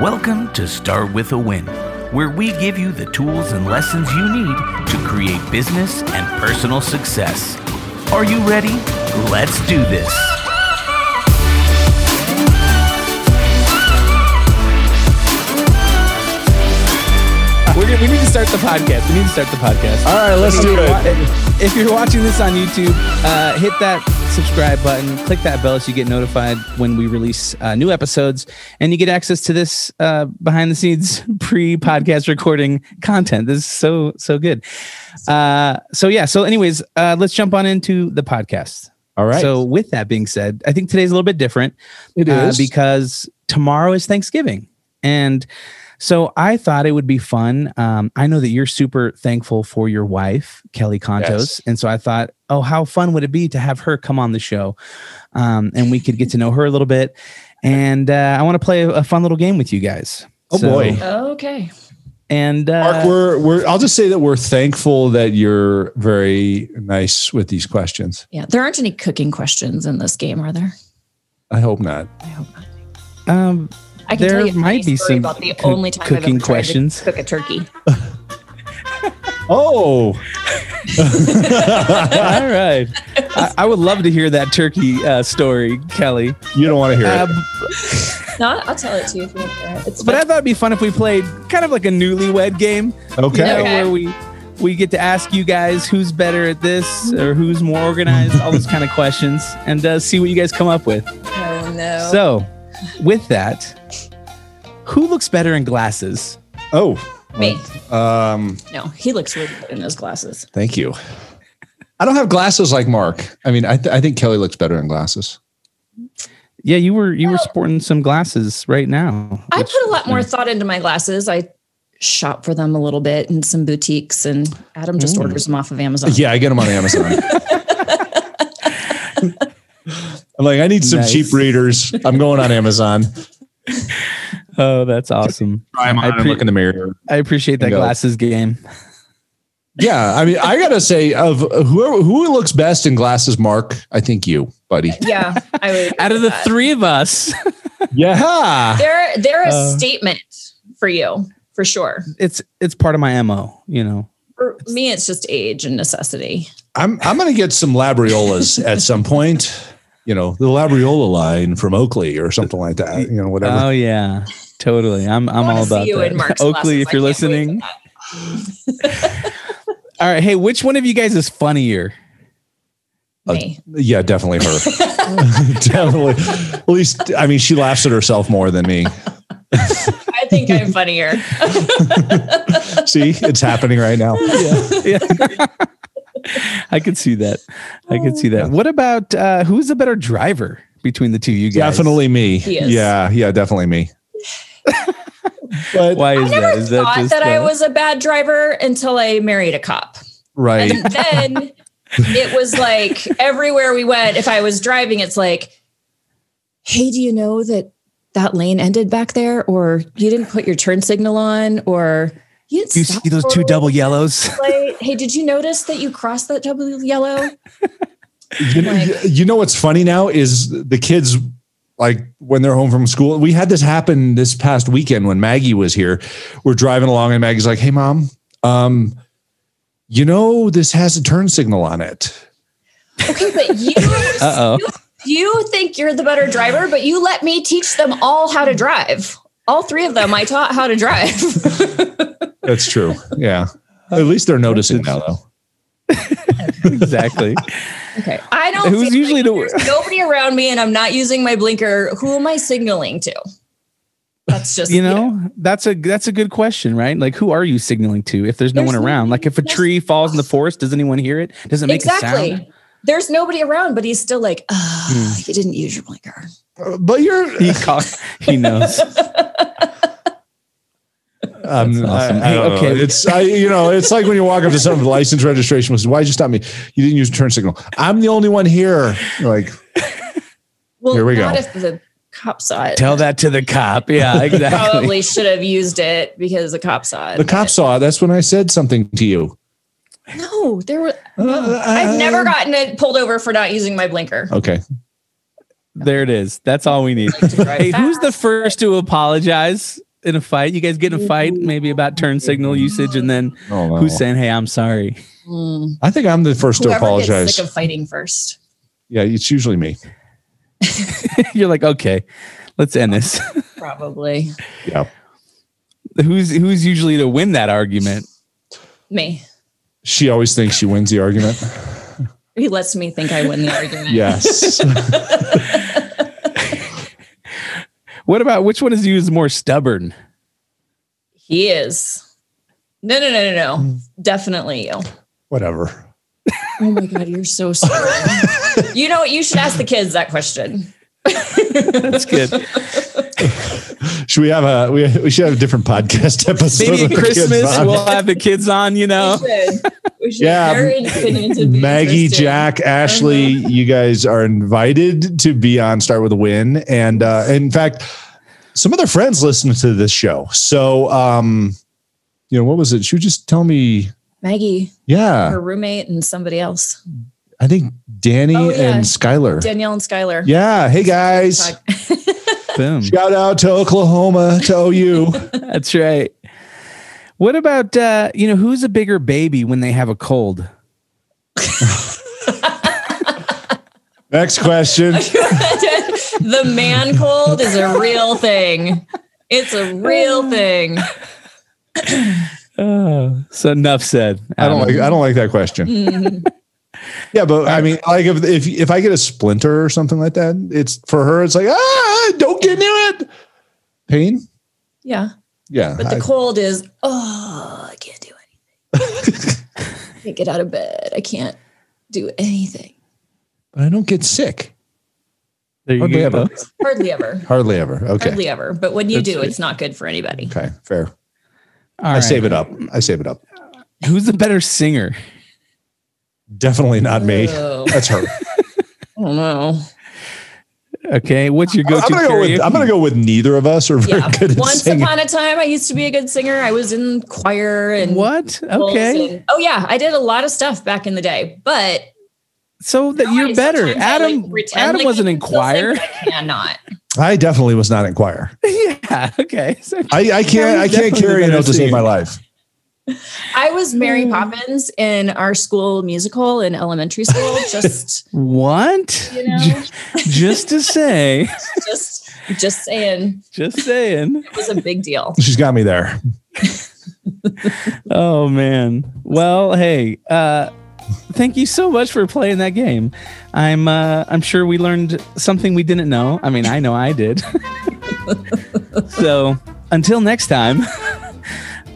Welcome to Start with a Win, where we give you the tools and lessons you need to create business and personal success. Are you ready? Let's do this. We're gonna, we need to start the podcast. We need to start the podcast. All right, let's do it. If you're watching this on YouTube, uh, hit that subscribe button, click that bell so you get notified when we release uh, new episodes, and you get access to this uh, behind the scenes pre podcast recording content. This is so so good. Uh, so yeah. So anyways, uh, let's jump on into the podcast. All right. So with that being said, I think today's a little bit different. It uh, because tomorrow is Thanksgiving, and so I thought it would be fun. Um, I know that you're super thankful for your wife, Kelly Contos, Yes. and so I thought, oh, how fun would it be to have her come on the show, um, and we could get to know her a little bit. And uh, I want to play a, a fun little game with you guys. Oh, boy. Okay. And uh, Mark, we're we're. I'll just say that we're thankful that you're very nice with these questions. Yeah. There aren't any cooking questions in this game, are there? I hope not. I hope not. um, I can There tell you might be story some about the coo- only time I've cooking ever tried questions. to cook a turkey. Oh, all right. I, I would love to hear that turkey uh, story, Kelly. you don't want to hear Uh, it. No, I'll tell it to you if you want to hear it. It's But I thought it'd be fun if we played kind of like a newlywed game. Okay. you know, Okay. where we we get to ask you guys who's better at this or who's more organized, all those kind of questions, and uh, see what you guys come up with. oh no. So, with that, who looks better in glasses? Oh, Me. um, No, he looks really good in those glasses. thank you. I don't have glasses like Mark. I mean, I, th- I think Kelly looks better in glasses. Yeah, you were you were sporting some glasses right now. I put a lot more thought into my glasses. I shop for them a little bit in some boutiques, and Adam just Mm. orders them off of Amazon. Yeah, I get them on Amazon. I'm like, I need some Nice. cheap readers. I'm going on Amazon. Oh, that's awesome. Try them I on and look in the mirror. I appreciate that Bingo. glasses game. Yeah, I mean, I gotta say, of whoever who looks best in glasses, Mark, I think you, buddy. Yeah, I would. Out of the that. three of us, Yeah, they're they're a Uh, statement for you for sure. it's it's part of my mo. You know. For me, it's just age and necessity. I'm I'm gonna get some labriolas at some point. You know, the labriola line from Oakley or something like that. You know, whatever. Oh yeah, totally. I'm I I'm wanna all see about you that. in Oakley, glasses. if you're I can't wait listening. All right. Hey, which one of you guys is funnier? that. Me. yeah, definitely her. definitely. At least, I mean, she laughs at herself more than me. I think I'm funnier. See, it's happening right now. Yeah. I could see that. I could see that. What about uh, who's the better driver between the two you guys? Definitely me. Yeah, yeah, definitely me. but Why I is never that? Is that thought just that I uh, was a bad driver until I married a cop. right. And then it was like everywhere we went, if I was driving, it's like, hey, do you know that that lane ended back there? Or you didn't put your turn signal on? Or you didn't you stop see those two double yellows? light? Hey, did you notice that you crossed that double yellow? You know, Like- you know what's funny now is the kids like when they're home from school. We had this happen this past weekend when Maggie was here. We're driving along and Maggie's like, "Hey, mom, um, you know this has a turn signal on it." Okay, but you oh. you think you're the better driver, but you let me teach them all how to drive. All three of them I taught how to drive. That's true. Yeah. At least they're noticing now, though. exactly. Okay. I don't Who's usually like the- if there's nobody around me and I'm not using my blinker. Who am I signaling to? That's just You know, that's a that's a good question, right? Like, who are you signaling to if there's no There's one around? Like, if a tree falls in the forest, does anyone hear it? Does it make a sound? exactly. There's nobody around, but he's still like, ah, Hmm. you didn't use your blinker. Uh, But you're He call, he knows. Um, awesome. I- I Hey, don't know. okay. It's I, you know, it's like when you walk up to someone with license registration was why'd you stop me? You didn't use turn signal. I'm the only one here. Like, Well, Here we not go. if the cop saw it. Tell that to the cop. Yeah, exactly. Probably should have used it because the cop saw it. the cop saw it. That's when I said something to you. No, there were. Uh, I've uh, never gotten it pulled over for not using my blinker. Okay. There it is. That's all we need. to drive Hey, who's the first to apologize in a fight? You guys get in a fight, maybe about turn signal usage, and then Oh, no. who's saying, "Hey, I'm sorry." Mm. I think I'm the first to apologize. gets sick of fighting first. yeah, it's usually me. You're like, okay, let's end this. Probably Yeah. who's who's usually to win that argument? me. She always thinks she wins the argument. He lets me think I win the argument. Yes. What about which one is you is more stubborn? He is. No, no, no, no, no. Definitely you. Whatever. Oh my God, you're so strong. you know what? You should ask the kids that question. That's good. Should we have a we, we should have a different podcast episode? Maybe at with the kids Christmas we'll have the kids on. You know, We should. We should. Yeah, Their opinions would be Maggie. Jack, Ashley, you guys are invited to be on Start with a Win. And uh, in fact, some of their friends listen to this show. So, um, you know, what was it? She would just tell me, Maggie, yeah, her roommate, and somebody else. I think Danny Oh, yeah. and Skylar. Danielle and Skylar. yeah. Hey, guys. boom. Shout out to Oklahoma, to OU. That's right. What about uh, you know who's a bigger baby when they have a cold? Next question. the man cold is a real thing. It's a real uh. thing. Oh, so enough said. I don't like I don't like that question. Mm-hmm. Yeah, but I mean, like if if if I get a splinter or something like that, it's for her. It's like ah, don't get near it. Pain. Yeah. Yeah, But the cold is, oh, I can't do anything. I can't get out of bed. I can't do anything. but I don't get sick. There you Hardly go. ever. Hardly ever. Hardly ever. Okay. Hardly ever. But when you That's do, right. it's not good for anybody. Okay. Fair. All I right. save it up. I save it up. Who's the better singer? Definitely not me. That's her. I don't know. Okay, what's your I'm go-to gonna go with? I'm gonna go with neither of us are very Yeah. good at Once singing. upon a time, I used to be a good singer. I was in choir and What? Okay, and- oh yeah, I did a lot of stuff back in the day. But so that now you're I better. Adam. like, pretend Adam like wasn't I in can still sing, choir. I cannot. I definitely was not in choir. yeah. Okay. So I, I can't I can't carry a better note to save my life. I was Mary Poppins in our school musical in elementary school. Just what? You know? Just, just to say. just just saying Just saying. it was a big deal. She's got me there. Oh man. Well, hey, uh thank you so much for playing that game. I'm uh I'm sure we learned something we didn't know. I mean, I know I did. so, until next time,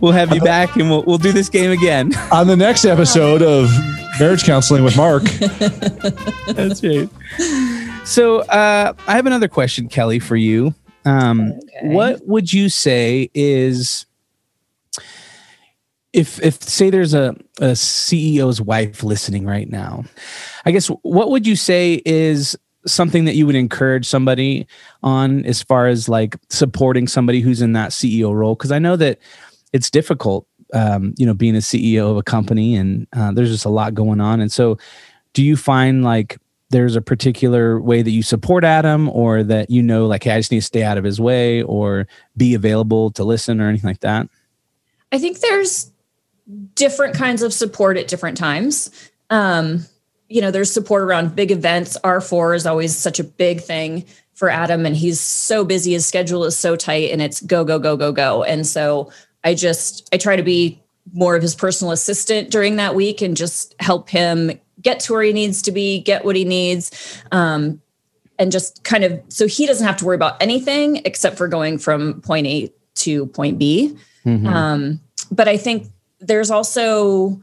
we'll have you back and we'll we'll do this game again. On the next episode of Marriage Counseling with Mark, That's right. So, uh I have another question, Kelly, for you. Um what would you say is if if say there's a, a CEO's wife listening right now, I guess what would you say is something that you would encourage somebody on as far as like supporting somebody who's in that CEO role? Because I know that it's difficult, um, you know, being a CEO of a company, and uh, there's just a lot going on. And so, do you find like there's a particular way that you support Adam, or that you know, like, hey, I just need to stay out of his way, or be available to listen, or anything like that? I think there's different kinds of support at different times. Um, you know, there's support around big events. R4 is always such a big thing for Adam, and he's so busy. His schedule is so tight, and it's go, go, go, go, go. And so I just, I try to be more of his personal assistant during that week and just help him get to where he needs to be, get what he needs. Um, and just kind of, so he doesn't have to worry about anything except for going from point A to point B. Mhm. Um, but I think there's also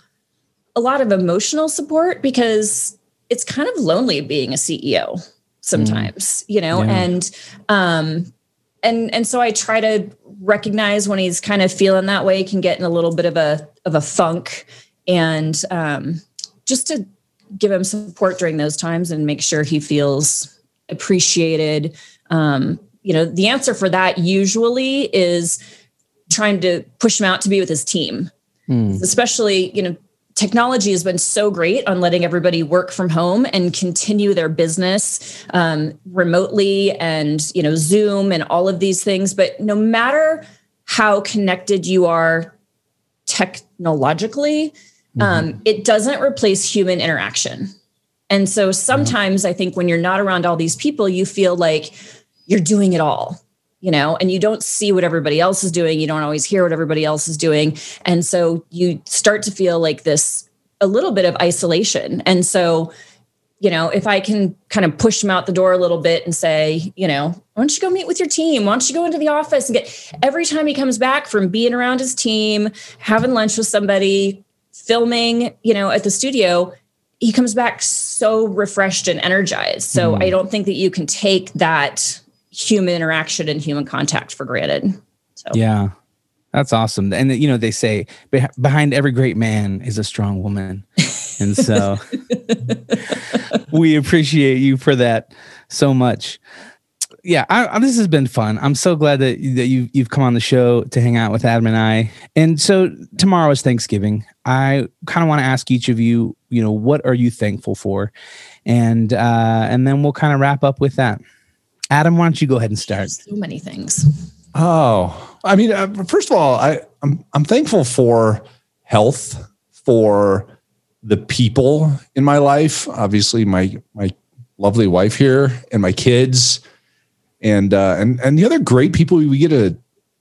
a lot of emotional support because it's kind of lonely being a CEO sometimes, you know, Yeah. and um and and so I try to recognize when he's kind of feeling that way, can get in a little bit of a of a funk and um just to give him support during those times and make sure he feels appreciated. Um, you know, the answer for that usually is trying to push him out to be with his team Mm. especially you know technology has been so great on letting everybody work from home and continue their business um, remotely and you know zoom and all of these things. But no matter how connected you are technologically, um, it doesn't replace human interaction. And so sometimes I think when you're not around all these people, you feel like you're doing it all, you know, and you don't see what everybody else is doing. You don't always hear what everybody else is doing. And so you start to feel like this a little bit of isolation. And so, you know, if I can kind of push him out the door a little bit and say, you know, why don't you go meet with your team? Why don't you go into the office and get every time he comes back from being around his team, having lunch with somebody, filming, you know, at the studio, he comes back so refreshed and energized. So Mm. I don't think that you can take that human interaction and human contact for granted. So Yeah. That's awesome. And you know, they say behind every great man is a strong woman. And so we appreciate you for that so much. Yeah, I, I- this has been fun. I'm so glad that that you you've come on the show to hang out with Adam and I. And so tomorrow is Thanksgiving. I kind of want to ask each of you, you know, what are you thankful for, and uh, and then we'll kind of wrap up with that. Adam, why don't you go ahead and start? so many things. Oh, I mean, uh, first of all, I I'm I'm thankful for health, for the people in my life. Obviously, my my lovely wife here and my kids, and uh, and and the other great people we get to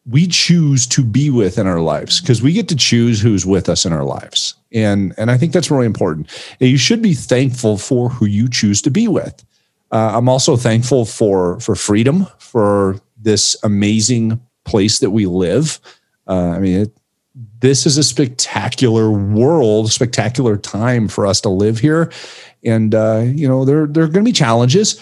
we choose to be with in our lives because we get to choose who's with us in our lives, and and I think that's really important. And you should be thankful for who you choose to be with. Uh, I'm also thankful for for freedom, for this amazing place that we live. Uh, I mean, it, this is a spectacular world, spectacular time for us to live here, and uh, you know there there are going to be challenges,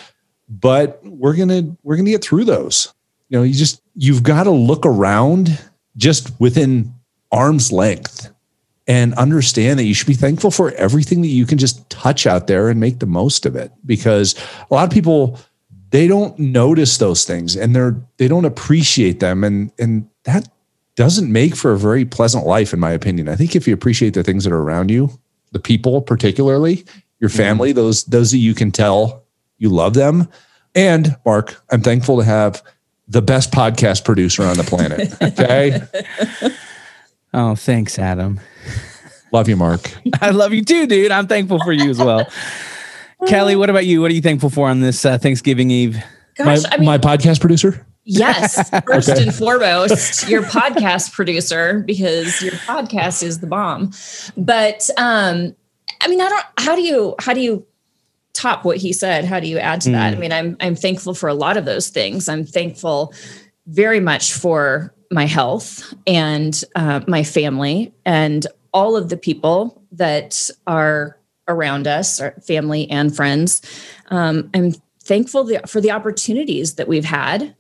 but we're gonna we're gonna get through those. You know, you just you've got to look around just within arm's length and understand that you should be thankful for everything that you can just touch out there and make the most of it. Because a lot of people they don't notice those things and they're they don't appreciate them. And and that doesn't make for a very pleasant life in my opinion. I think if you appreciate the things that are around you the people particularly your mm-hmm. family those those that you can tell you love them. And mark i'm thankful to have the best podcast producer on the planet okay Oh, thanks, Adam. love you mark I love you too, dude. I'm thankful for you as well. Kelly, what about you? What are you thankful for on this uh, Thanksgiving Eve? my, Gosh, I mean, my podcast producer Yes, first Okay. and foremost, your podcast producer because your podcast is the bomb. But um, I mean, I don't. How do you how do you top what he said? How do you add to that? I mean, I'm I'm thankful for a lot of those things. I'm thankful very much for my health and uh, my family and all of the people that are around us, our family and friends. Um, I'm thankful for the opportunities that we've had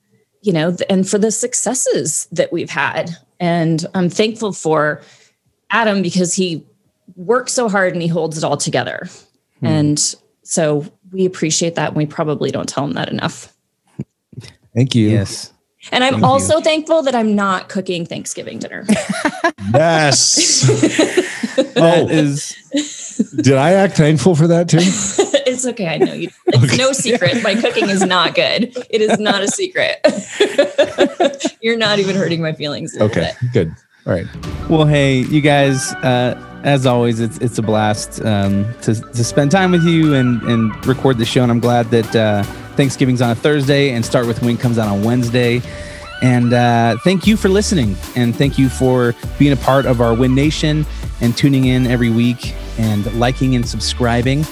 you know, and for the successes that we've had. And I'm thankful for Adam because he works so hard and he holds it all together. And so we appreciate that. And we probably don't tell him that enough. thank you Yes. And I'm Thank you. also thankful that I'm not cooking Thanksgiving dinner. yes That is Did I act thankful for that too? it's okay. I know you. It's no secret. My cooking is not good. It is not a secret. You're not even hurting my feelings. A Okay, bit. good. All right. well. Hey, you guys. Uh, as always, it's it's a blast um, to to spend time with you and and record the show. And I'm glad that uh, Thanksgiving's on a Thursday and Start with Win comes out on Wednesday. And uh, thank you for listening, and thank you for being a part of our Win Nation and tuning in every week and liking and subscribing.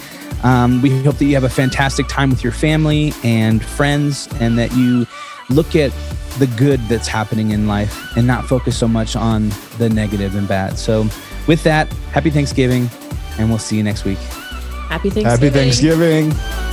Um, we hope that you have a fantastic time with your family and friends, and that you look at the good that's happening in life and not focus so much on the negative and bad. So, with that, happy Thanksgiving, and we'll see you next week. Happy Thanksgiving. Happy Thanksgiving.